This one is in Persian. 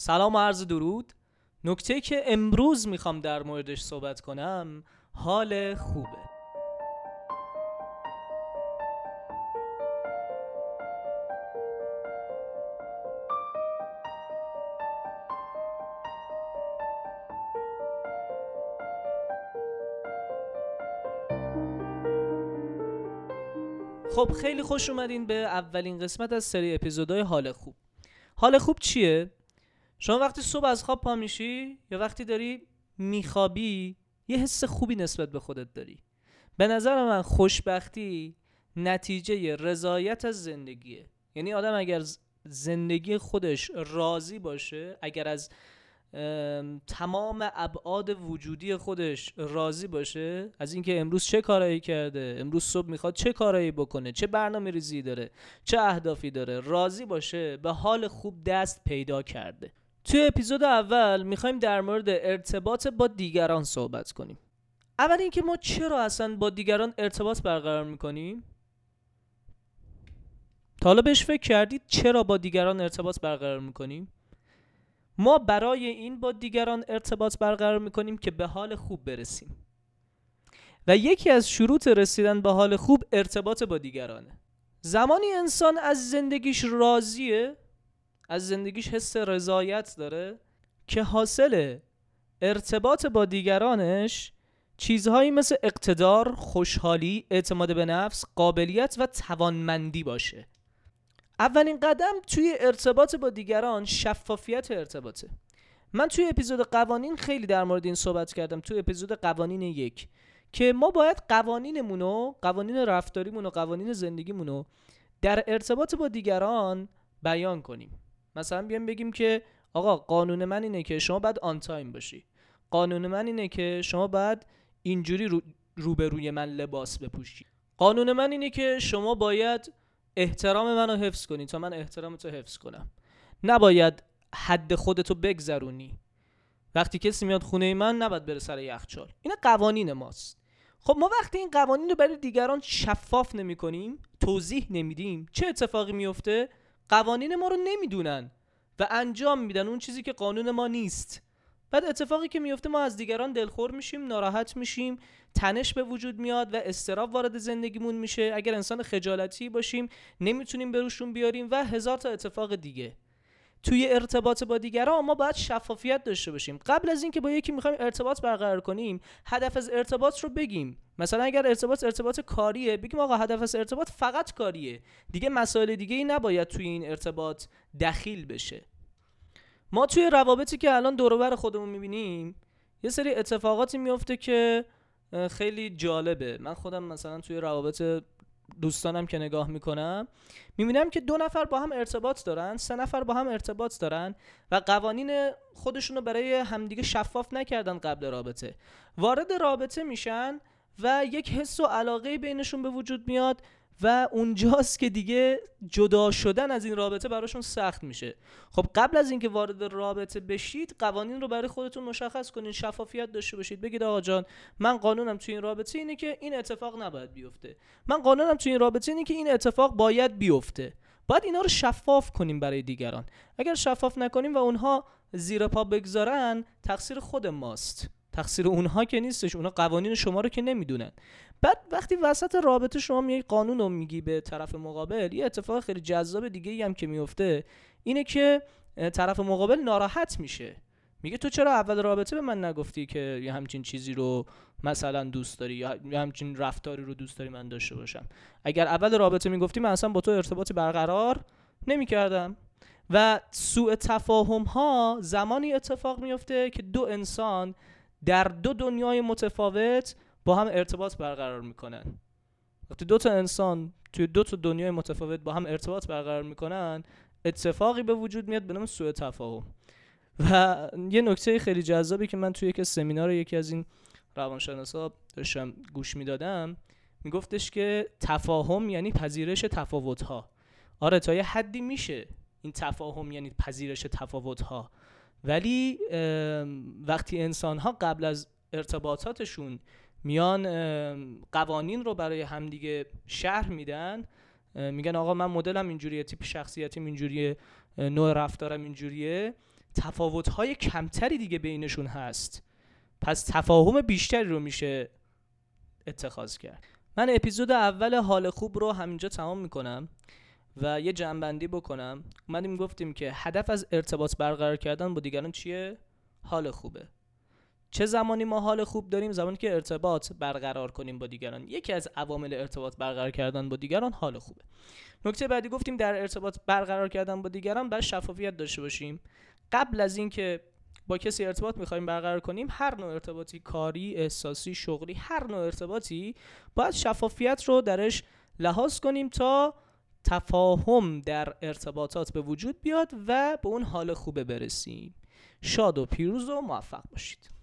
سلام و عرض درود. نکته که امروز می‌خوام در موردش صحبت کنم حال خوبه. خب خیلی خوش اومدین به اولین قسمت از سری اپیزودهای حال خوب. حال خوب چیه؟ شما وقتی صبح از خواب پا میشی یا وقتی داری میخوابی یه حس خوبی نسبت به خودت داری. به نظر من خوشبختی نتیجه رضایت از زندگیه. یعنی آدم اگر زندگی خودش راضی باشه اگر از تمام ابعاد وجودی خودش راضی باشه از اینکه امروز چه کارایی کرده امروز صبح می‌خواد چه کارایی بکنه چه برنامه ریزی داره چه اهدافی داره راضی باشه به حال خوب دست پیدا کرده. توی اپیزود اول می‌خوایم در مورد ارتباط با دیگران صحبت کنیم. اول اینکه ما چرا اصلا با دیگران ارتباط برقرار می‌کنیم؟ تا حالا بهش فکر کردید چرا با دیگران ارتباط برقرار می‌کنیم؟ ما برای این با دیگران ارتباط برقرار می‌کنیم که به حال خوب برسیم. و یکی از شروط رسیدن به حال خوب ارتباط با دیگرانه. زمانی انسان از زندگیش راضیه از زندگیش حس رضایت داره که حاصل ارتباط با دیگرانش چیزهایی مثل اقتدار، خوشحالی، اعتماد به نفس، قابلیت و توانمندی باشه. اولین قدم توی ارتباط با دیگران شفافیت ارتباطه. من توی اپیزود قوانین خیلی در مورد این صحبت کردم توی اپیزود قوانین یک که ما باید قوانینمون و قوانین رفتاریمون و قوانین زندگیمون رو در ارتباط با دیگران بیان کنیم. مثلا بیایم بگیم که آقا قانون من اینه که شما باید آن تایم باشی. قانون من اینه که شما باید اینجوری رو روبروی من لباس بپوشی. قانون من اینه که شما باید احترام منو حفظ کنی تا من احترام تو حفظ کنم. نباید حد خودتو بگذرونی. وقتی کسی میاد خونه من نباید بره سر یخچال. این قوانین ماست. خب ما وقتی این قوانین رو برای دیگران شفاف نمی کنیم توضیح نمیدیم چه اتفاقی میفته قوانین ما رو نمی‌دونن و انجام میدن اون چیزی که قانون ما نیست. بعد اتفاقی که میفته ما از دیگران دلخور میشیم ناراحت میشیم تنش به وجود میاد و استراب وارد زندگیمون میشه. اگر انسان خجالتی باشیم نمی‌تونیم بروشون بیاریم و هزار تا اتفاق دیگه. توی ارتباط با دیگران ما باید شفافیت داشته باشیم. قبل از اینکه با یکی می‌خوایم ارتباط برقرار کنیم هدف از ارتباط رو بگیم. مثلا اگر ارتباط ارتباط کاریه بگیم آقا هدف از ارتباط فقط کاریه. دیگه مسائل دیگه ای نباید توی این ارتباط دخیل بشه. ما توی روابطی که الان دور خودمون می‌بینیم یه سری اتفاقاتی میفته که خیلی جالبه. من خودم مثلا توی روابط دوستانم که نگاه می‌کنم می‌بینم که دو نفر با هم ارتباط دارن سه نفر با هم ارتباط دارن و قوانین خودشون رو برای همدیگه شفاف نکردن قبل رابطه. وارد رابطه میشن و یک حس و علاقه بینشون به وجود میاد و اونجاست که دیگه جدا شدن از این رابطه براشون سخت میشه. خب قبل از اینکه وارد رابطه بشید قوانین رو برای خودتون مشخص کنین شفافیت داشته باشید. بگید آقا جان من قانونم توی این رابطه اینه که این اتفاق نباید بیفته. من قانونم توی این رابطه اینه که این اتفاق باید بیفته. باید اینا رو شفاف کنیم برای دیگران. اگر شفاف نکنیم و اونها زیر پا بگذارن تقصیر خود ماست. تقصیر اونها که نیستش اونها قوانین شما رو که نمی‌دونن. بعد وقتی وسط رابطه شما میای قانون رو میگی به طرف مقابل یه اتفاق خیلی جذاب دیگه ای هم که میفته اینه که طرف مقابل ناراحت میشه. میگه تو چرا اول رابطه به من نگفتی که یه همچین چیزی رو مثلا دوست داری یا همچین رفتاری رو دوست داری من داشته باشم؟ اگر اول رابطه می‌گفتی من اصلا با تو ارتباطی برقرار نمی‌کردم. و سوء تفاهم ها زمانی اتفاق میفته که دو انسان در دو دنیای متفاوت با هم ارتباط برقرار می‌کنن. وقتی دو تا انسان توی دو تا دنیای متفاوت با هم ارتباط برقرار می‌کنن اتفاقی به وجود میاد به نام سوء تفاهم. و یه نکته خیلی جذابی که من توی یک سمینار یکی از این روانشناسا داشتم گوش می‌دادم میگفتش که تفاهم یعنی پذیرش تفاوت ها آره تا یه حدی میشه این تفاهم یعنی پذیرش تفاوت ها ولی وقتی انسان ها قبل از ارتباطاتشون میان قوانین رو برای همدیگه شهر میدن میگن آقا من مدلم اینجوریه تیپ شخصیتیم اینجوریه نوع رفتارم اینجوریه تفاوت‌های کمتری دیگه بینشون هست. پس تفاهم بیشتری رو میشه اتخاذ کرد. من اپیزود اول حال خوب رو همینجا تمام می‌کنم. و یه جنبندی بکنم. اومدیم گفتیم که هدف از ارتباط برقرار کردن با دیگران چیه؟ حال خوبه. چه زمانی ما حال خوب داریم؟ زمانی که ارتباط برقرار کنیم با دیگران. یکی از عوامل ارتباط برقرار کردن با دیگران حال خوبه. نکته بعدی گفتیم در ارتباط برقرار کردن با دیگران باید شفافیت داشته باشیم. قبل از اینکه با کسی ارتباط می‌خوایم برقرار کنیم هر نوع ارتباطی کاری احساسی شغلی هر نوع ارتباطی باید شفافیت رو درش لحاظ کنیم تا تفاهم در ارتباطات به وجود بیاد و به اون حال خوبه برسیم. شاد و پیروز و موفق باشید.